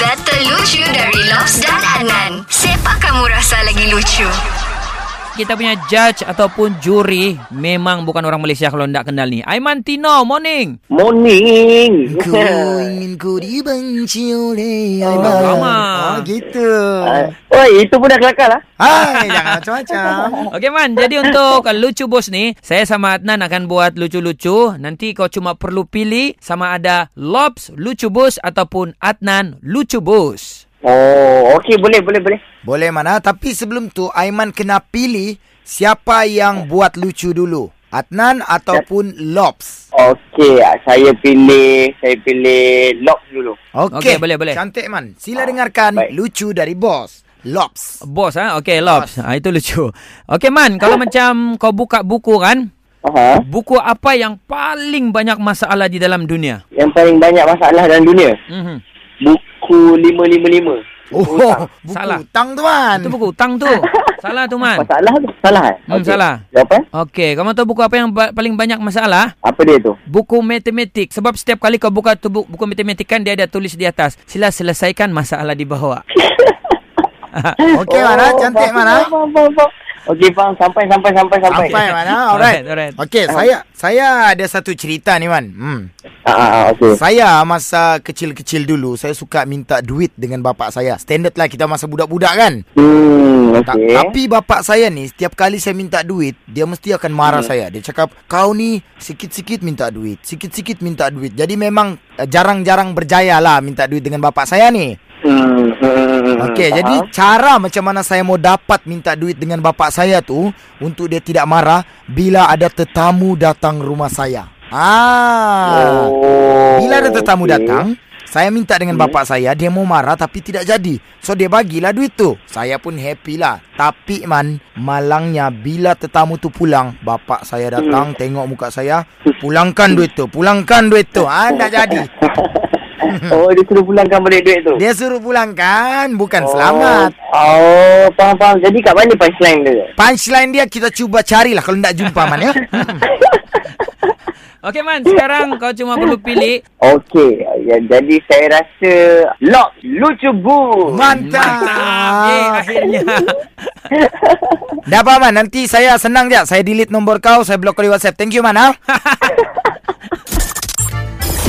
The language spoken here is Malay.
Data lucu dari Lobs dan Adnan. Siapa kamu rasa lagi lucu? Kita punya judge ataupun juri memang bukan orang Malaysia kalau tak kenal ni. Aiman Tino, morning. Morning. Ku ingin ku dibenci oleh Oh, Aiman. lama. Oh, gitu. Oi, itu pun dah kelakar lah. Hai, jangan macam-macam. Okey Man, jadi untuk lucu bos ni, saya sama Adnan akan buat lucu-lucu. Nanti kau cuma perlu pilih sama ada Lobs lucu bos ataupun Adnan lucu bos. Oh, okey boleh boleh boleh. Boleh mana? Tapi sebelum tu, Aiman kena pilih siapa yang buat lucu dulu. Adnan ataupun Lobs. Okey, ah, saya pilih saya pilih lock dulu. Okey, boleh, boleh. Cantik man. Sila dengarkan Baik. lucu dari bos. Lobs. Bos ah, okey Lobs. Ah, itu lucu. Okey Man, kalau macam kau buka buku kan, Aha. buku apa yang paling banyak masalah di dalam dunia? Yang paling banyak masalah dalam dunia. Mhm. Buku 555. Oh, Hutang. buku Salah. hutang tu man. Itu buku hutang tu. Salah tu Man. Masalah tu? Salah eh? Hmm, Okey. salah. Jawapan? Okey, kamu tahu buku apa yang ba- paling banyak masalah? Apa dia tu? Buku matematik. Sebab setiap kali kau buka tu bu- buku matematik kan dia ada tulis di atas. Sila selesaikan masalah di bawah. Okey mana? Cantik mana? Faham, faham, faham. Okey, faham. Sampai, sampai, sampai, sampai. Sampai mana? Alright. Alright, alright. Okey, saya saya ada satu cerita ni man. Hmm. Ah, ah, ah, okey. Saya masa kecil-kecil dulu saya suka minta duit dengan bapak saya. Standard lah kita masa budak-budak kan. Hmm, Ta- okey. Tapi bapak saya ni setiap kali saya minta duit, dia mesti akan marah saya. Dia cakap, "Kau ni sikit-sikit minta duit, sikit-sikit minta duit." Jadi memang eh, jarang-jarang berjaya lah minta duit dengan bapak saya ni. Hmm, hmm, hmm, Okey, faham. jadi cara macam mana saya mau dapat minta duit dengan bapak saya tu untuk dia tidak marah bila ada tetamu datang rumah saya. Ah. Oh, Bila ada tetamu okey. datang, saya minta dengan bapak saya, dia mau marah tapi tidak jadi. So dia bagilah duit tu. Saya pun happy lah. Tapi man, malangnya bila tetamu tu pulang, bapak saya datang tengok muka saya, pulangkan duit tu, pulangkan duit tu. Ah, tak jadi. oh, dia suruh pulangkan balik duit tu. Dia suruh pulangkan, bukan selamat. Oh, faham, faham. Jadi kat mana punchline dia? Punchline dia kita cuba carilah kalau tak jumpa man ya. Okey Man, sekarang kau cuma perlu pilih Okey, ya, jadi saya rasa lock lucu bu. Mantap. Eh, akhirnya. Dah apa man, nanti saya senang je. Saya delete nombor kau, saya blok kau di WhatsApp. Thank you man ah.